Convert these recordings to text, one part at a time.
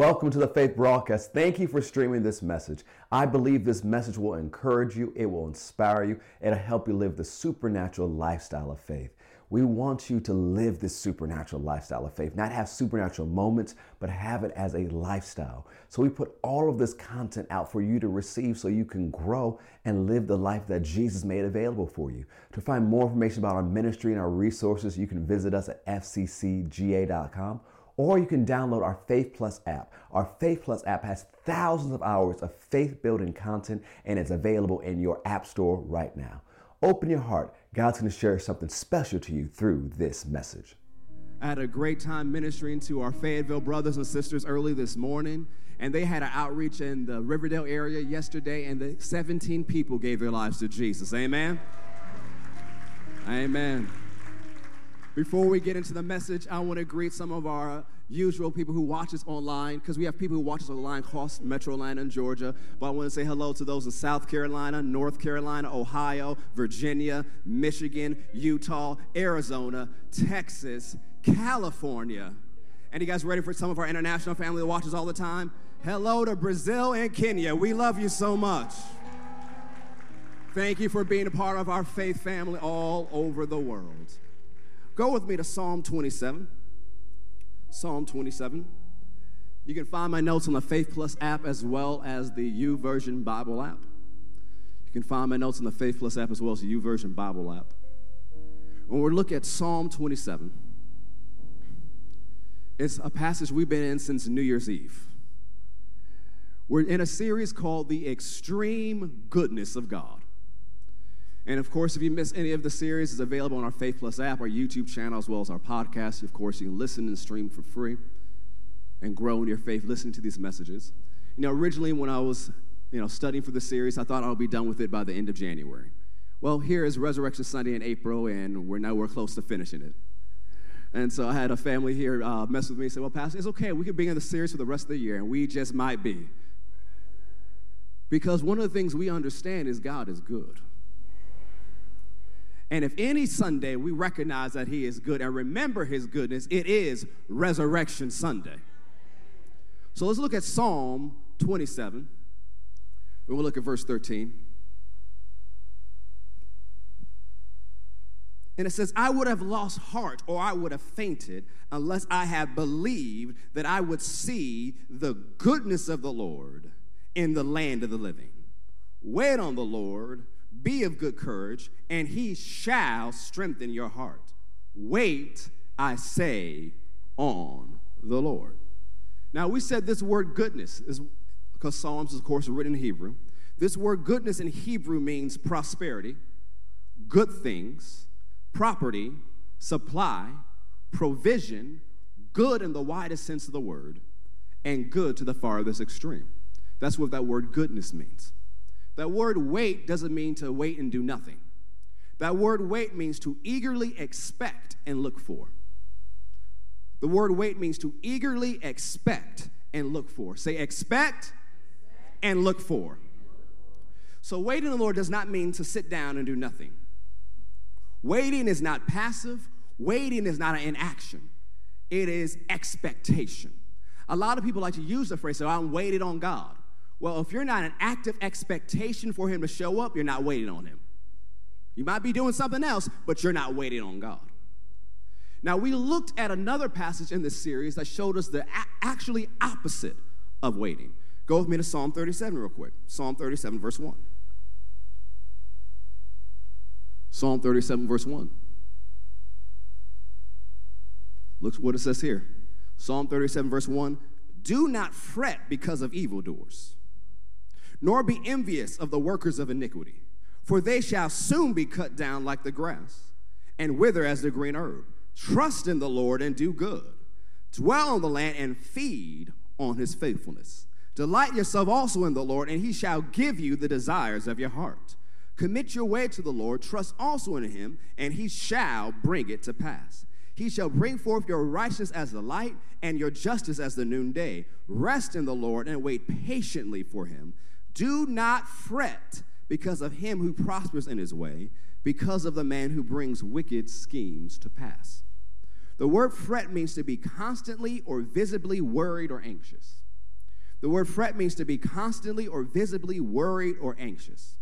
Welcome to the Faith Broadcast. Thank you for streaming this message. I believe this message will encourage you, it will inspire you, it'll help you live the supernatural lifestyle of faith. We want you to live this supernatural lifestyle of faith, not have supernatural moments, but have it as a lifestyle. So we put all of this content out for you to receive so you can grow and live the life that Jesus made available for you. To find more information about our ministry and our resources, you can visit us at fccga.com or you can download our Faith Plus app. Our Faith Plus app has thousands of hours of faith building content and it's available in your app store right now. Open your heart. God's going to share something special to you through this message. I had a great time ministering to our Fayetteville brothers and sisters early this morning, and they had an outreach in the Riverdale area yesterday, and the 17 people gave their lives to Jesus. Amen. Amen. Before we get into the message, I want to greet some of our usual people who watch us online, because we have people who watch us online across Metro Atlanta and Georgia. But I want to say hello to those in South Carolina, North Carolina, Ohio, Virginia, Michigan, Utah, Arizona, Texas, California. And you guys ready for some of our international family that watches all the time? Hello to Brazil and Kenya. We love you so much. Thank you for being a part of our faith family all over the world. Go with me to Psalm 27. Psalm 27. You can find my notes on the Faith Plus app as well as the YouVersion Bible app. You can find my notes on the Faith Plus app as well as the YouVersion Bible app. When we look at Psalm 27, it's a passage we've been in since New Year's Eve. We're in a series called The Extreme Goodness of God. And of course, if you miss any of the series, it's available on our Faith Plus app, our YouTube channel, as well as our podcast. Of course, you can listen and stream for free and grow in your faith listening to these messages. You know, originally when I was, you know, studying for the series, I thought I would be done with it by the end of January. Well, here is Resurrection Sunday in April, and we're now we're close to finishing it. And so I had a family here uh, mess with me and say, "Well, Pastor, it's okay. We could be in the series for the rest of the year, and we just might be." Because one of the things we understand is God is good. And if any Sunday we recognize that He is good and remember His goodness, it is Resurrection Sunday. So let's look at Psalm 27. And we'll look at verse 13. And it says, I would have lost heart or I would have fainted unless I had believed that I would see the goodness of the Lord in the land of the living. Wait on the Lord be of good courage, and he shall strengthen your heart. Wait, I say, on the Lord. Now, we said this word goodness is because Psalms, of course, are written in Hebrew. This word goodness in Hebrew means prosperity, good things, property, supply, provision, good in the widest sense of the word, and good to the farthest extreme. That's what that word goodness means. That word wait doesn't mean to wait and do nothing. That word wait means to eagerly expect and look for. The word wait means to eagerly expect and look for. Say, expect and look for. So, waiting the Lord does not mean to sit down and do nothing. Waiting is not passive, waiting is not an inaction, it is expectation. A lot of people like to use the phrase, so I'm waiting on God. Well, if you're not an active expectation for him to show up, you're not waiting on him. You might be doing something else, but you're not waiting on God. Now, we looked at another passage in this series that showed us the actually opposite of waiting. Go with me to Psalm 37 real quick. Psalm 37, verse 1. Psalm 37, verse 1. Look what it says here. Psalm 37, verse 1 Do not fret because of evildoers nor be envious of the workers of iniquity, for they shall soon be cut down like the grass and wither as the green herb. Trust in the Lord and do good. Dwell on the land and feed on his faithfulness. Delight yourself also in the Lord, and he shall give you the desires of your heart. Commit your way to the Lord, trust also in him, and he shall bring it to pass. He shall bring forth your righteousness as the light and your justice as the noonday. Rest in the Lord and wait patiently for him. Do not fret because of him who prospers in his way, because of the man who brings wicked schemes to pass. The word fret means to be constantly or visibly worried or anxious. The word fret means to be constantly or visibly worried or anxious.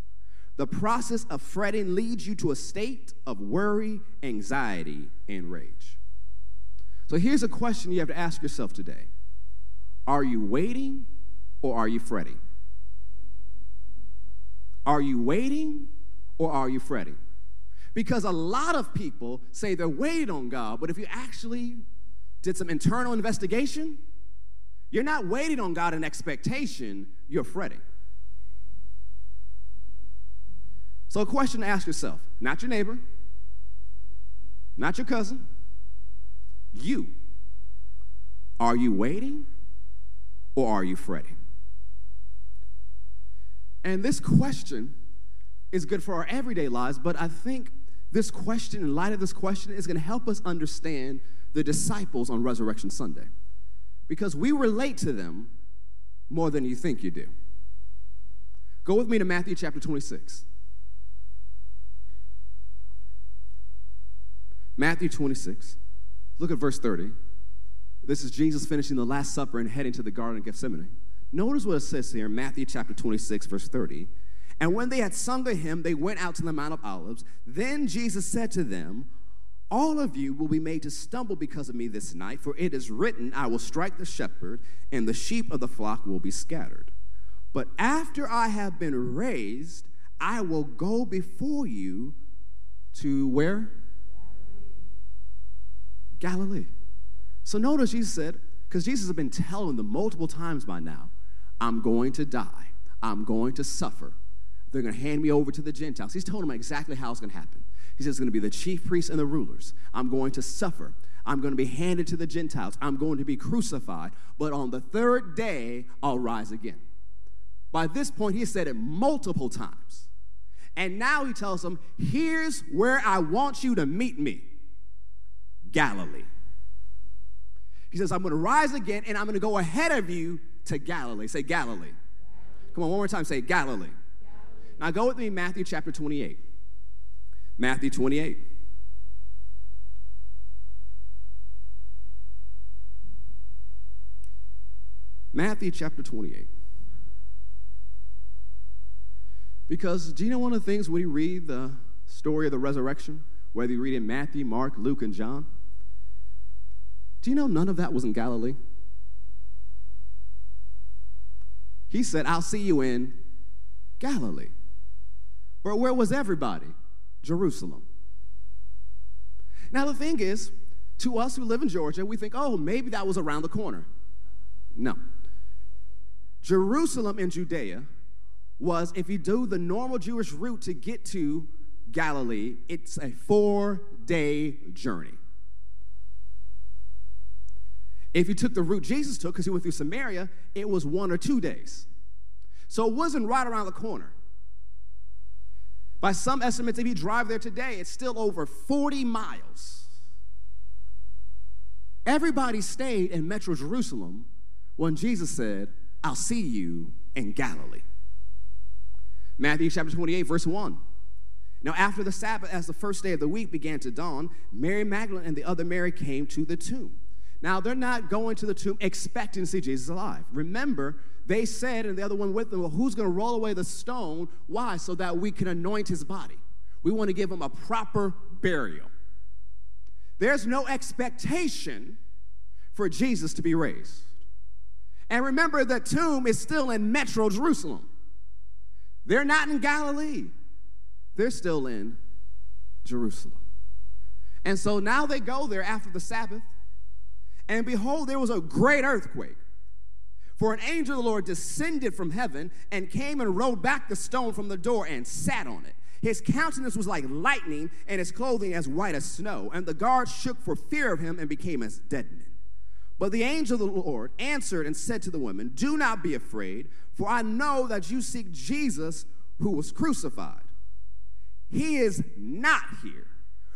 The process of fretting leads you to a state of worry, anxiety, and rage. So here's a question you have to ask yourself today Are you waiting or are you fretting? Are you waiting or are you fretting? Because a lot of people say they're waiting on God, but if you actually did some internal investigation, you're not waiting on God in expectation, you're fretting. So, a question to ask yourself not your neighbor, not your cousin, you. Are you waiting or are you fretting? And this question is good for our everyday lives, but I think this question, in light of this question, is going to help us understand the disciples on Resurrection Sunday. Because we relate to them more than you think you do. Go with me to Matthew chapter 26. Matthew 26. Look at verse 30. This is Jesus finishing the Last Supper and heading to the Garden of Gethsemane. Notice what it says here in Matthew chapter 26, verse 30. And when they had sung a hymn, they went out to the Mount of Olives. Then Jesus said to them, All of you will be made to stumble because of me this night, for it is written, I will strike the shepherd, and the sheep of the flock will be scattered. But after I have been raised, I will go before you to where? Galilee. So notice Jesus said, because Jesus has been telling them multiple times by now, I'm going to die. I'm going to suffer. They're going to hand me over to the Gentiles. He's told them exactly how it's going to happen. He says it's going to be the chief priests and the rulers. I'm going to suffer. I'm going to be handed to the Gentiles. I'm going to be crucified. But on the third day, I'll rise again. By this point, he said it multiple times. And now he tells them, Here's where I want you to meet me Galilee. He says, I'm going to rise again and I'm going to go ahead of you to Galilee. Say Galilee. Come on, one more time. Say Galilee. Galilee. Now go with me, Matthew chapter 28. Matthew 28. Matthew chapter 28. Because do you know one of the things when you read the story of the resurrection, whether you read in Matthew, Mark, Luke, and John, do you know none of that was in Galilee? He said, I'll see you in Galilee. But where was everybody? Jerusalem. Now, the thing is, to us who live in Georgia, we think, oh, maybe that was around the corner. No. Jerusalem in Judea was, if you do the normal Jewish route to get to Galilee, it's a four day journey. If you took the route Jesus took, because he went through Samaria, it was one or two days. So it wasn't right around the corner. By some estimates, if you drive there today, it's still over 40 miles. Everybody stayed in Metro Jerusalem when Jesus said, I'll see you in Galilee. Matthew chapter 28, verse 1. Now, after the Sabbath, as the first day of the week began to dawn, Mary Magdalene and the other Mary came to the tomb. Now, they're not going to the tomb expecting to see Jesus alive. Remember, they said, and the other one with them, well, who's going to roll away the stone? Why? So that we can anoint his body. We want to give him a proper burial. There's no expectation for Jesus to be raised. And remember, the tomb is still in Metro Jerusalem. They're not in Galilee, they're still in Jerusalem. And so now they go there after the Sabbath. And behold, there was a great earthquake. For an angel of the Lord descended from heaven and came and rolled back the stone from the door and sat on it. His countenance was like lightning, and his clothing as white as snow. And the guards shook for fear of him and became as dead men. But the angel of the Lord answered and said to the women, Do not be afraid, for I know that you seek Jesus who was crucified. He is not here,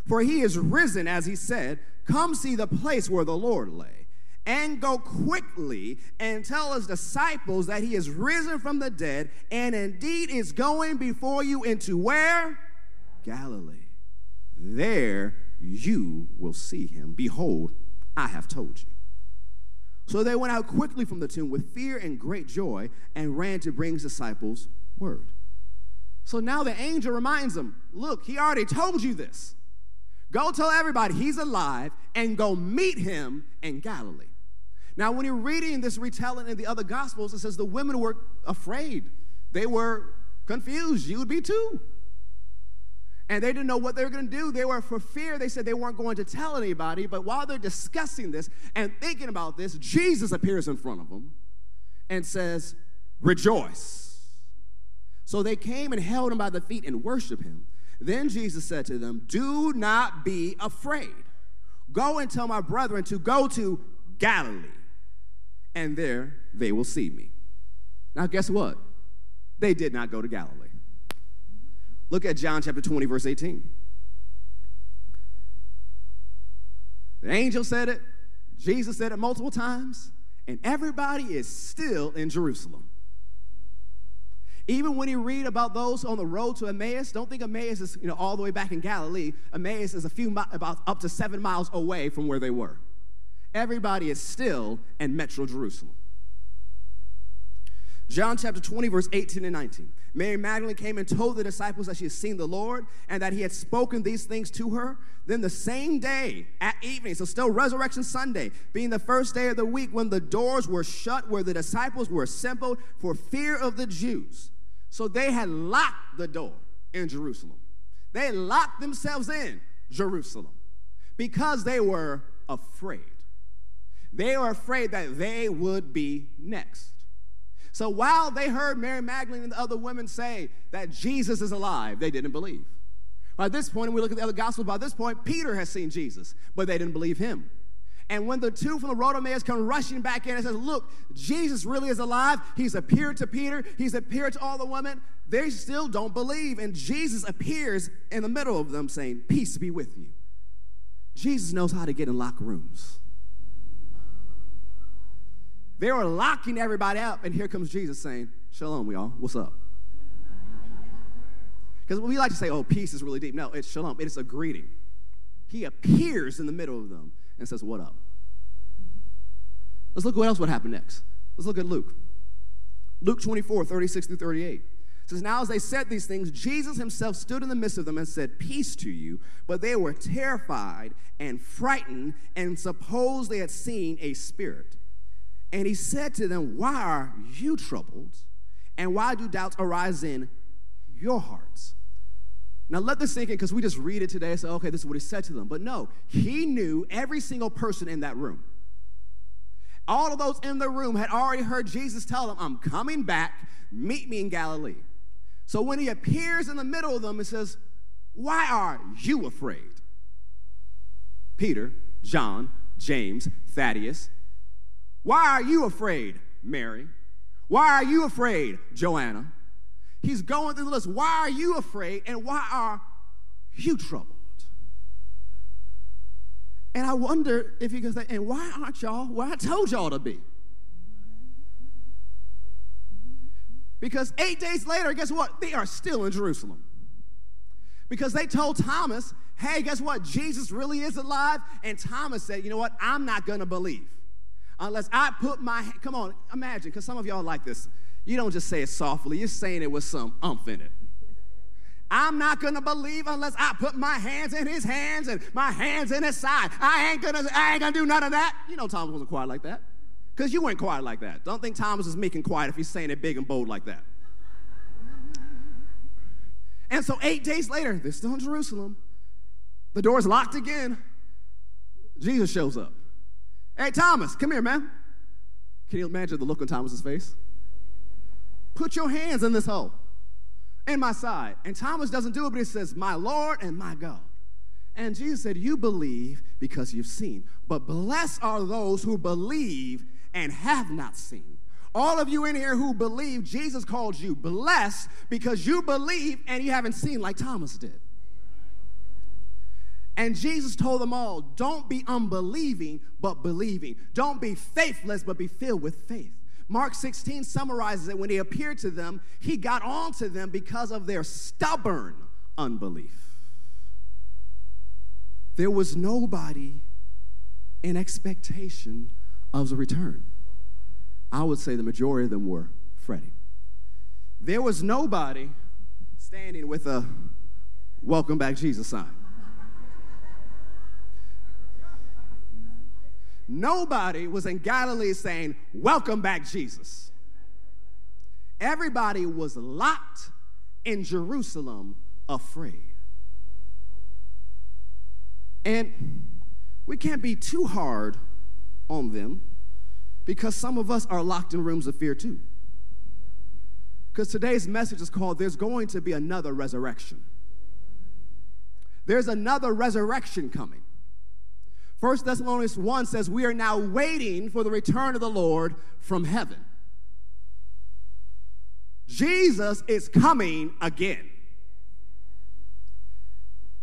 for he is risen, as he said. Come see the place where the Lord lay, and go quickly and tell his disciples that he is risen from the dead, and indeed is going before you into where? Galilee. There you will see him. Behold, I have told you. So they went out quickly from the tomb with fear and great joy and ran to bring his disciples word. So now the angel reminds them look, he already told you this. Go tell everybody he's alive and go meet him in Galilee. Now, when you're reading this retelling in the other gospels, it says the women were afraid. They were confused. You would be too. And they didn't know what they were going to do. They were for fear. They said they weren't going to tell anybody. But while they're discussing this and thinking about this, Jesus appears in front of them and says, Rejoice. So they came and held him by the feet and worshiped him. Then Jesus said to them, Do not be afraid. Go and tell my brethren to go to Galilee, and there they will see me. Now, guess what? They did not go to Galilee. Look at John chapter 20, verse 18. The angel said it, Jesus said it multiple times, and everybody is still in Jerusalem. Even when you read about those on the road to Emmaus, don't think Emmaus is you know, all the way back in Galilee. Emmaus is a few mi- about up to seven miles away from where they were. Everybody is still in Metro Jerusalem. John chapter 20, verse 18 and 19. Mary Magdalene came and told the disciples that she had seen the Lord and that he had spoken these things to her. Then the same day at evening, so still Resurrection Sunday, being the first day of the week when the doors were shut where the disciples were assembled for fear of the Jews. So they had locked the door in Jerusalem. They locked themselves in Jerusalem because they were afraid. They were afraid that they would be next. So while they heard Mary Magdalene and the other women say that Jesus is alive, they didn't believe. By this point, and we look at the other gospels, by this point, Peter has seen Jesus, but they didn't believe him. And when the two from the road of Emmaus come rushing back in and says, Look, Jesus really is alive. He's appeared to Peter, he's appeared to all the women. They still don't believe. And Jesus appears in the middle of them saying, Peace be with you. Jesus knows how to get in locker rooms. They were locking everybody up, and here comes Jesus saying, Shalom, y'all. What's up? Because we like to say, oh, peace is really deep. No, it's shalom. It is a greeting. He appears in the middle of them and says, What up? Let's look what else would happen next. Let's look at Luke. Luke 24, 36 through 38. It says, Now as they said these things, Jesus himself stood in the midst of them and said, Peace to you. But they were terrified and frightened and supposed they had seen a spirit. And he said to them, Why are you troubled? And why do doubts arise in your hearts? Now let this sink in because we just read it today and say, okay, this is what he said to them. But no, he knew every single person in that room. All of those in the room had already heard Jesus tell them, I'm coming back, meet me in Galilee. So when he appears in the middle of them, it says, Why are you afraid? Peter, John, James, Thaddeus, why are you afraid, Mary? Why are you afraid, Joanna? He's going through the list. Why are you afraid and why are you troubled? And I wonder if you can say, and why aren't y'all where I told y'all to be? Because eight days later, guess what? They are still in Jerusalem. Because they told Thomas, hey, guess what? Jesus really is alive. And Thomas said, you know what? I'm not going to believe unless I put my, come on, imagine, because some of y'all like this. You don't just say it softly, you're saying it with some umph in it. I'm not gonna believe unless I put my hands in his hands and my hands in his side. I ain't gonna, I ain't gonna do none of that. You know Thomas wasn't quiet like that. Because you weren't quiet like that. Don't think Thomas is making quiet if he's saying it big and bold like that. And so eight days later, they're still in Jerusalem. The door's locked again. Jesus shows up. Hey, Thomas, come here, man. Can you imagine the look on Thomas's face? Put your hands in this hole, in my side. And Thomas doesn't do it, but he says, My Lord and my God. And Jesus said, You believe because you've seen. But blessed are those who believe and have not seen. All of you in here who believe, Jesus called you blessed because you believe and you haven't seen like Thomas did. And Jesus told them all, don't be unbelieving, but believing. Don't be faithless, but be filled with faith. Mark 16 summarizes it when he appeared to them, he got on to them because of their stubborn unbelief. There was nobody in expectation of the return. I would say the majority of them were fretting. There was nobody standing with a welcome back Jesus sign. Nobody was in Galilee saying, Welcome back, Jesus. Everybody was locked in Jerusalem afraid. And we can't be too hard on them because some of us are locked in rooms of fear too. Because today's message is called There's Going to Be Another Resurrection. There's another resurrection coming. First Thessalonians 1 says, We are now waiting for the return of the Lord from heaven. Jesus is coming again.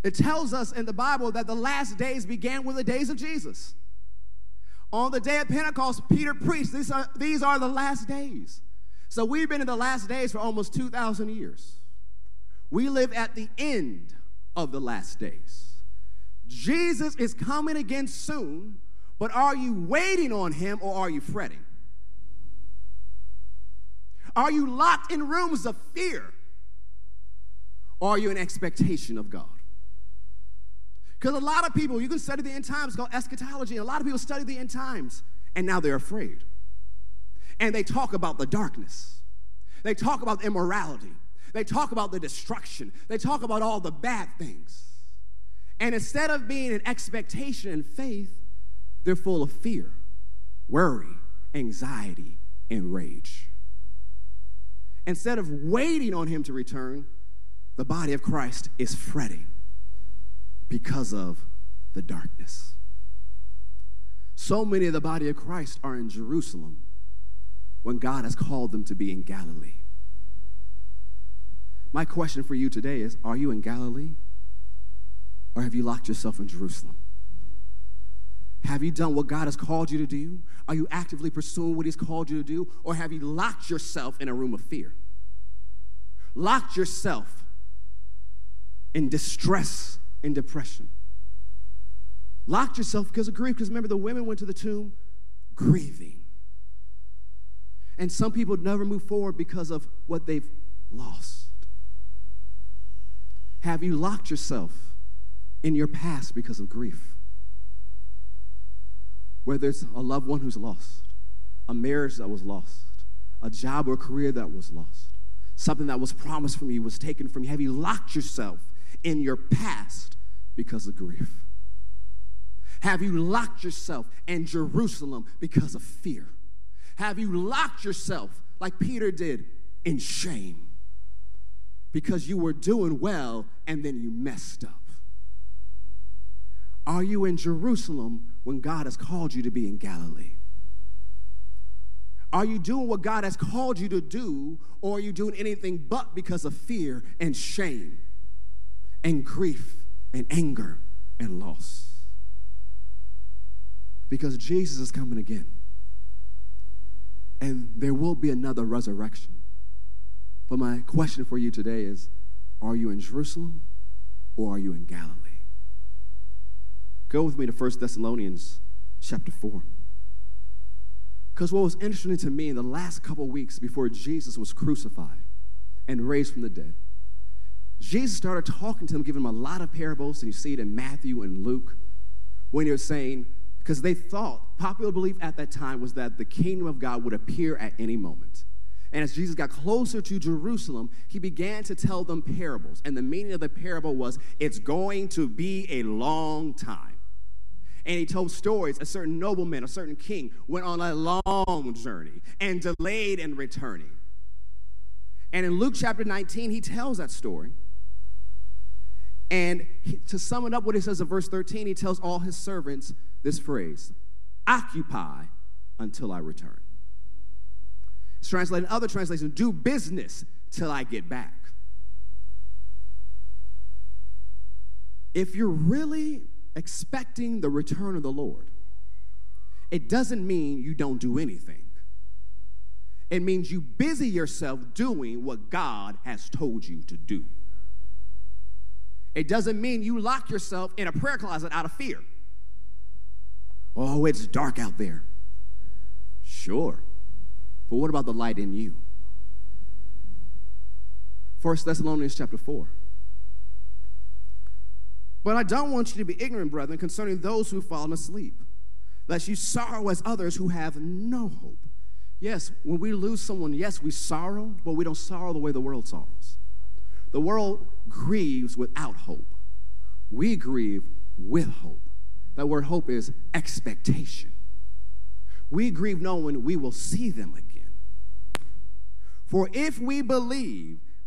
It tells us in the Bible that the last days began with the days of Jesus. On the day of Pentecost, Peter preached, These are, these are the last days. So we've been in the last days for almost 2,000 years. We live at the end of the last days. Jesus is coming again soon, but are you waiting on him or are you fretting? Are you locked in rooms of fear? Or are you in expectation of God? Because a lot of people, you can study the end times, called eschatology, and a lot of people study the end times, and now they're afraid. And they talk about the darkness, they talk about immorality, they talk about the destruction, they talk about all the bad things. And instead of being in expectation and faith, they're full of fear, worry, anxiety, and rage. Instead of waiting on him to return, the body of Christ is fretting because of the darkness. So many of the body of Christ are in Jerusalem when God has called them to be in Galilee. My question for you today is Are you in Galilee? Or have you locked yourself in Jerusalem? Have you done what God has called you to do? Are you actively pursuing what He's called you to do? Or have you locked yourself in a room of fear? Locked yourself in distress and depression. Locked yourself because of grief. Because remember, the women went to the tomb grieving. And some people never move forward because of what they've lost. Have you locked yourself in your past because of grief? Whether it's a loved one who's lost, a marriage that was lost, a job or career that was lost, something that was promised from you was taken from you. Have you locked yourself in your past because of grief? Have you locked yourself in Jerusalem because of fear? Have you locked yourself, like Peter did, in shame because you were doing well and then you messed up? Are you in Jerusalem when God has called you to be in Galilee? Are you doing what God has called you to do, or are you doing anything but because of fear and shame and grief and anger and loss. Because Jesus is coming again. And there will be another resurrection. But my question for you today is are you in Jerusalem or are you in Galilee? Go with me to 1 Thessalonians chapter 4. Because what was interesting to me in the last couple weeks before Jesus was crucified and raised from the dead, Jesus started talking to them, giving them a lot of parables, and you see it in Matthew and Luke, when he was saying, because they thought, popular belief at that time was that the kingdom of God would appear at any moment. And as Jesus got closer to Jerusalem, he began to tell them parables. And the meaning of the parable was, it's going to be a long time. And he told stories. A certain nobleman, a certain king, went on a long journey and delayed in returning. And in Luke chapter 19, he tells that story. And he, to sum it up, what he says in verse 13, he tells all his servants this phrase occupy until I return. It's translated in other translations do business till I get back. If you're really expecting the return of the Lord, it doesn't mean you don't do anything. It means you busy yourself doing what God has told you to do. It doesn't mean you lock yourself in a prayer closet out of fear. Oh, it's dark out there. Sure. But what about the light in you? 1 Thessalonians chapter 4. But I don't want you to be ignorant, brethren, concerning those who've fallen asleep, lest you sorrow as others who have no hope. Yes, when we lose someone, yes, we sorrow, but we don't sorrow the way the world sorrows. The world grieves without hope. We grieve with hope. That word hope is expectation. We grieve knowing we will see them again. For if we believe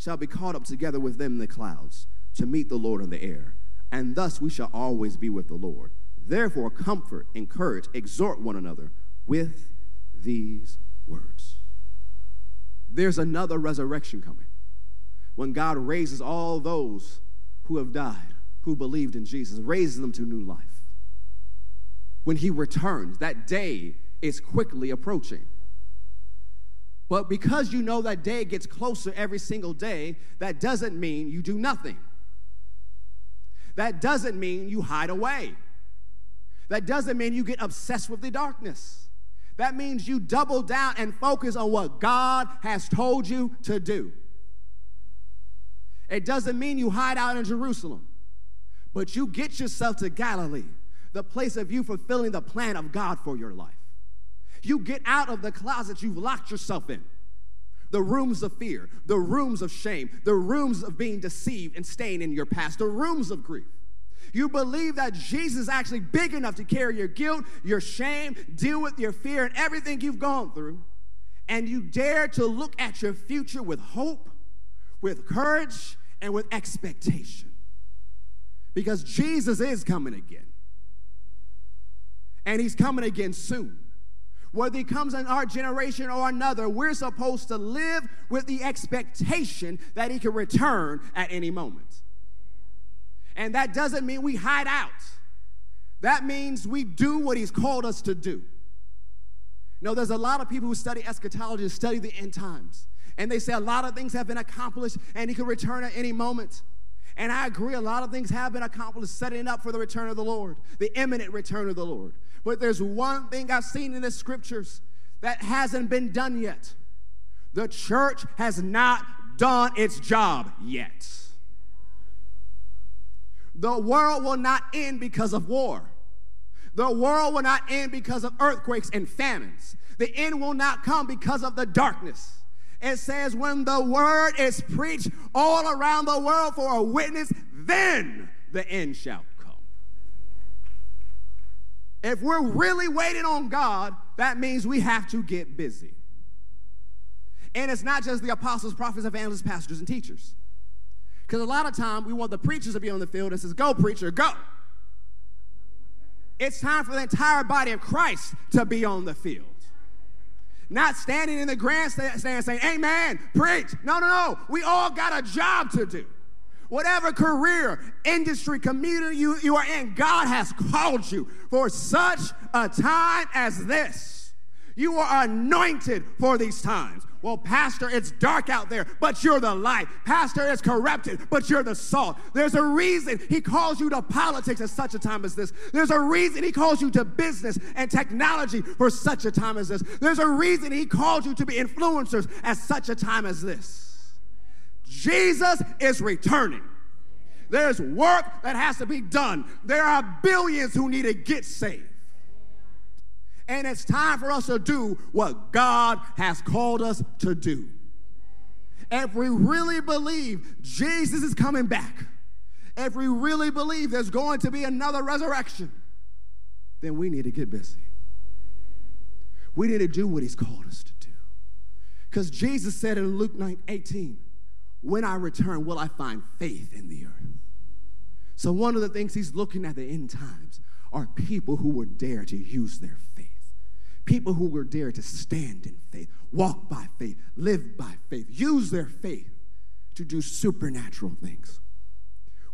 shall be caught up together with them in the clouds to meet the Lord in the air. And thus we shall always be with the Lord. Therefore, comfort, encourage, exhort one another with these words. There's another resurrection coming when God raises all those who have died, who believed in Jesus, raises them to new life. When He returns, that day is quickly approaching. But because you know that day gets closer every single day, that doesn't mean you do nothing. That doesn't mean you hide away. That doesn't mean you get obsessed with the darkness. That means you double down and focus on what God has told you to do. It doesn't mean you hide out in Jerusalem, but you get yourself to Galilee, the place of you fulfilling the plan of God for your life. You get out of the closet you've locked yourself in. The rooms of fear, the rooms of shame, the rooms of being deceived and staying in your past, the rooms of grief. You believe that Jesus is actually big enough to carry your guilt, your shame, deal with your fear, and everything you've gone through. And you dare to look at your future with hope, with courage, and with expectation. Because Jesus is coming again. And he's coming again soon whether he comes in our generation or another, we're supposed to live with the expectation that he can return at any moment. And that doesn't mean we hide out, that means we do what he's called us to do. Know, there's a lot of people who study eschatology, study the end times, and they say a lot of things have been accomplished and he can return at any moment. And I agree, a lot of things have been accomplished setting up for the return of the Lord, the imminent return of the Lord. But there's one thing I've seen in the scriptures that hasn't been done yet. The church has not done its job yet. The world will not end because of war. The world will not end because of earthquakes and famines. The end will not come because of the darkness. It says, when the word is preached all around the world for a witness, then the end shall come. if we're really waiting on God, that means we have to get busy. And it's not just the apostles, prophets, evangelists, pastors, and teachers. Because a lot of time we want the preachers to be on the field and says, go, preacher, go. It's time for the entire body of Christ to be on the field. Not standing in the grandstand saying, Amen, preach. No, no, no. We all got a job to do whatever career, industry, community you, you are in, God has called you for such a time as this. You are anointed for these times. Well, Pastor, it's dark out there, but you're the light. Pastor, it's corrupted, but you're the salt. There's a reason he calls you to politics at such a time as this. There's a reason he calls you to business and technology for such a time as this. There's a reason he calls you to be influencers at such a time as this. Jesus is returning. There's work that has to be done. There are billions who need to get saved. And it's time for us to do what God has called us to do. If we really believe Jesus is coming back, if we really believe there's going to be another resurrection, then we need to get busy. We need to do what he's called us to do. Because Jesus said in Luke 9 18, when I return, will I find faith in the earth? So, one of the things he's looking at the end times are people who would dare to use their faith. People who will dare to stand in faith, walk by faith, live by faith, use their faith to do supernatural things.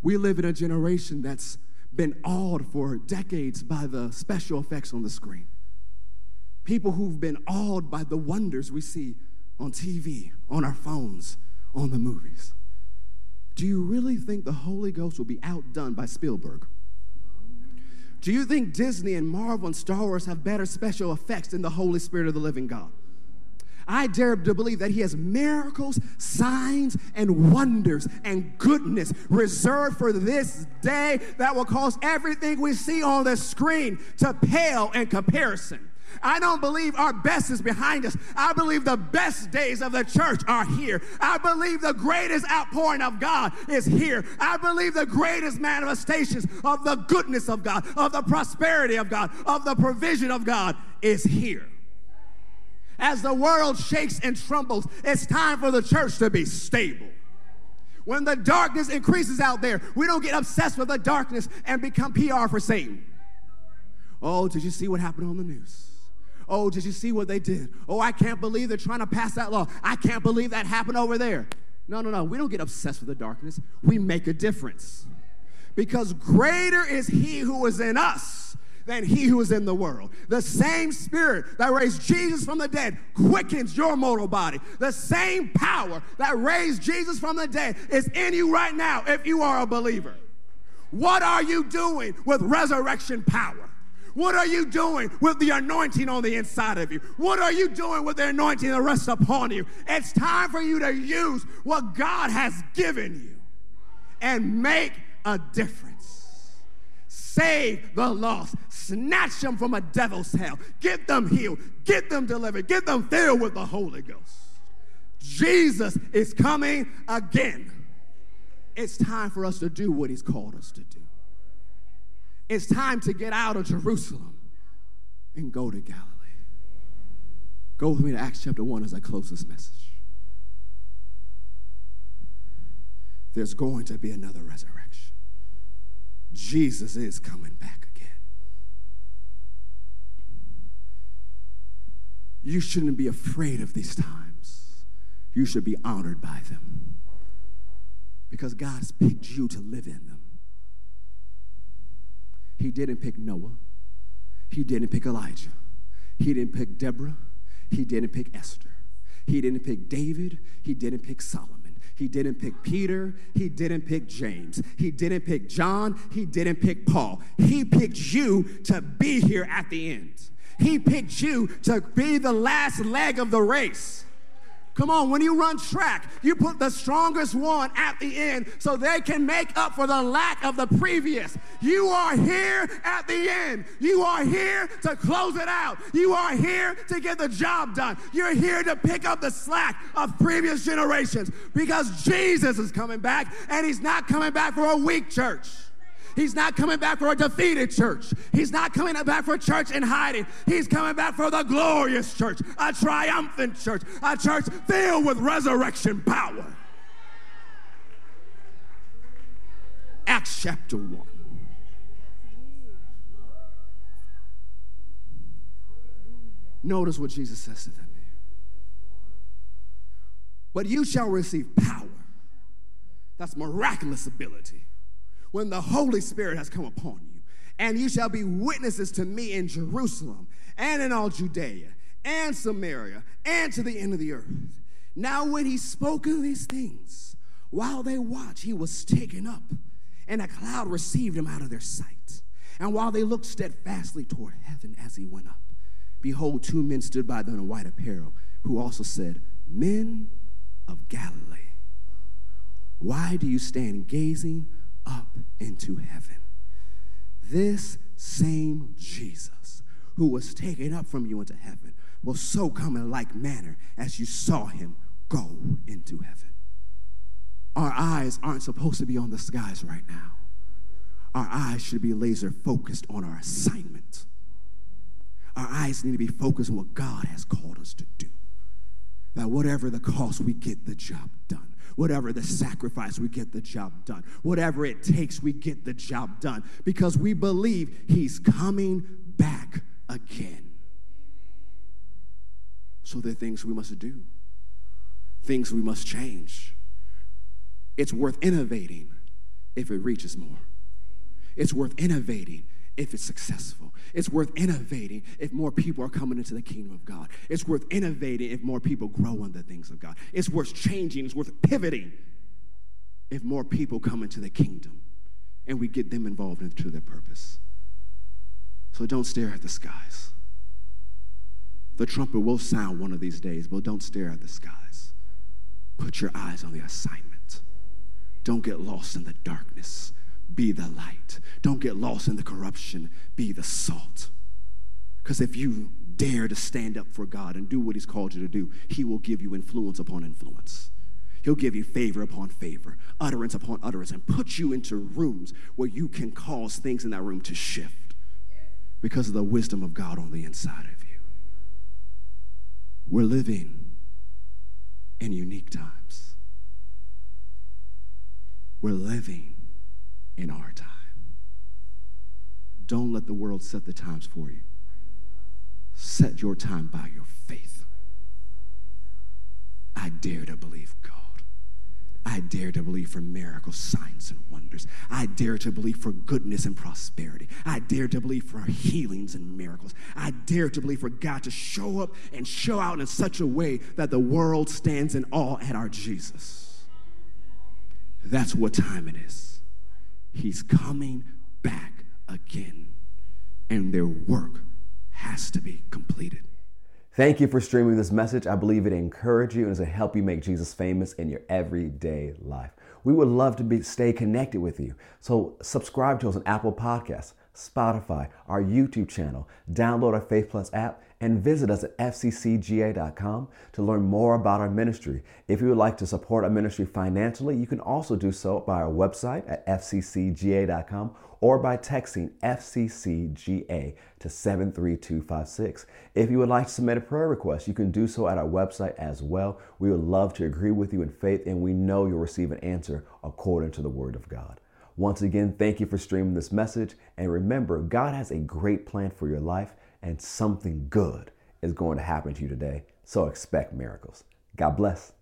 We live in a generation that's been awed for decades by the special effects on the screen. People who've been awed by the wonders we see on TV, on our phones, on the movies. Do you really think the Holy Ghost will be outdone by Spielberg? Do you think Disney and Marvel and Star Wars have better special effects than the Holy Spirit of the living God? I dare to believe that He has miracles, signs, and wonders and goodness reserved for this day that will cause everything we see on the screen to pale in comparison. I don't believe our best is behind us. I believe the best days of the church are here. I believe the greatest outpouring of God is here. I believe the greatest manifestations of the goodness of God, of the prosperity of God, of the provision of God is here. As the world shakes and trembles, it's time for the church to be stable. When the darkness increases out there, we don't get obsessed with the darkness and become PR for Satan. Oh, did you see what happened on the news? Oh, did you see what they did? Oh, I can't believe they're trying to pass that law. I can't believe that happened over there. No, no, no. We don't get obsessed with the darkness. We make a difference. Because greater is he who is in us than he who is in the world. The same spirit that raised Jesus from the dead quickens your mortal body. The same power that raised Jesus from the dead is in you right now if you are a believer. What are you doing with resurrection power? What are you doing with the anointing on the inside of you? What are you doing with the anointing that rests upon you? It's time for you to use what God has given you and make a difference. Save the lost. Snatch them from a devil's hell. Get them healed. Get them delivered. Get them filled with the Holy Ghost. Jesus is coming again. It's time for us to do what he's called us to do. It's time to get out of Jerusalem and go to Galilee. Go with me to Acts chapter 1 as I close this message. There's going to be another resurrection. Jesus is coming back again. You shouldn't be afraid of these times. You should be honored by them because God's picked you to live in them. He didn't pick Noah. He didn't pick Elijah. He didn't pick Deborah. He didn't pick Esther. He didn't pick David. He didn't pick Solomon. He didn't pick Peter. He didn't pick James. He didn't pick John. He didn't pick Paul. He picked you to be here at the end. He picked you to be the last leg of the race. Come on, when you run track, you put the strongest one at the end so they can make up for the lack of the previous. You are here at the end. You are here to close it out. You are here to get the job done. You're here to pick up the slack of previous generations because Jesus is coming back and he's not coming back for a weak church. He's not coming back for a defeated church. He's not coming back for a church in hiding. He's coming back for the glorious church, a triumphant church, a church filled with resurrection power. Acts chapter 1. Notice what Jesus says to them here. But you shall receive power. That's miraculous ability when the Holy Spirit has come upon you. And you shall be witnesses to me in Jerusalem and in all Judea and Samaria and to the end of the earth. Now, when he spoke of these things, while they watched, he was taken up, and a cloud received him out of their sight. And while they looked steadfastly toward heaven as he went up, behold, two men stood by them in white apparel, who also said, Men of Galilee, why do you stand gazing up into heaven. This same Jesus who was taken up from you into heaven will so come in like manner as you saw him go into heaven. Our eyes aren't supposed to be on the skies right now. Our eyes should be laser focused on our assignment. Our eyes need to be focused on what God has called us to do. That whatever the cost, we get the job done. Whatever the sacrifice, we get the job done. Whatever it takes, we get the job done because we believe He's coming back again. So there are things we must do, things we must change. It's worth innovating if it reaches more. It's worth innovating if it's successful. It's worth innovating if more people are coming into the kingdom of God. It's worth innovating if more people grow in the things of God. It's worth changing, it's worth pivoting if more people come into the kingdom and we get them involved into their purpose. So don't stare at the skies. The trumpet will sound one of these days, but don't stare at the skies. Put your eyes on the assignment. Don't get lost in the darkness. Be the light. Don't get lost in the corruption. Be the salt. Because if you dare to stand up for God and do what He's called you to do, He will give you influence upon influence. He'll give you favor upon favor, utterance upon utterance, and put you into rooms where you can cause things in that room to shift because of the wisdom of God on the inside of you. We're living in unique times. We're living in our time. Don't let the world set the times for you. Set your time by your faith. I dare to believe God. I dare to believe for miracles, signs, and wonders. I dare to believe for goodness and prosperity. I dare to believe for healings and miracles. I dare to believe for God to show up and show out in such a way that the world stands in awe at our Jesus. That's what time it is. He's coming back again, and their work has to be completed. Thank you for streaming this message. I believe it encourage you and is to help you make Jesus famous in your everyday life. We would love to be, stay connected with you. So subscribe to us on Apple Podcasts, Spotify, our YouTube channel, download our Faith Plus app, and visit us at fccga.com to learn more about our ministry. If you would like to support our ministry financially, you can also do so by our website at fccga.com or by texting FCCGA to 73256. If you would like to submit a prayer request, you can do so at our website as well. We would love to agree with you in faith, and we know you'll receive an answer according to the Word of God. Once again, thank you for streaming this message. And remember, God has a great plan for your life, and something good is going to happen to you today. So expect miracles. God bless.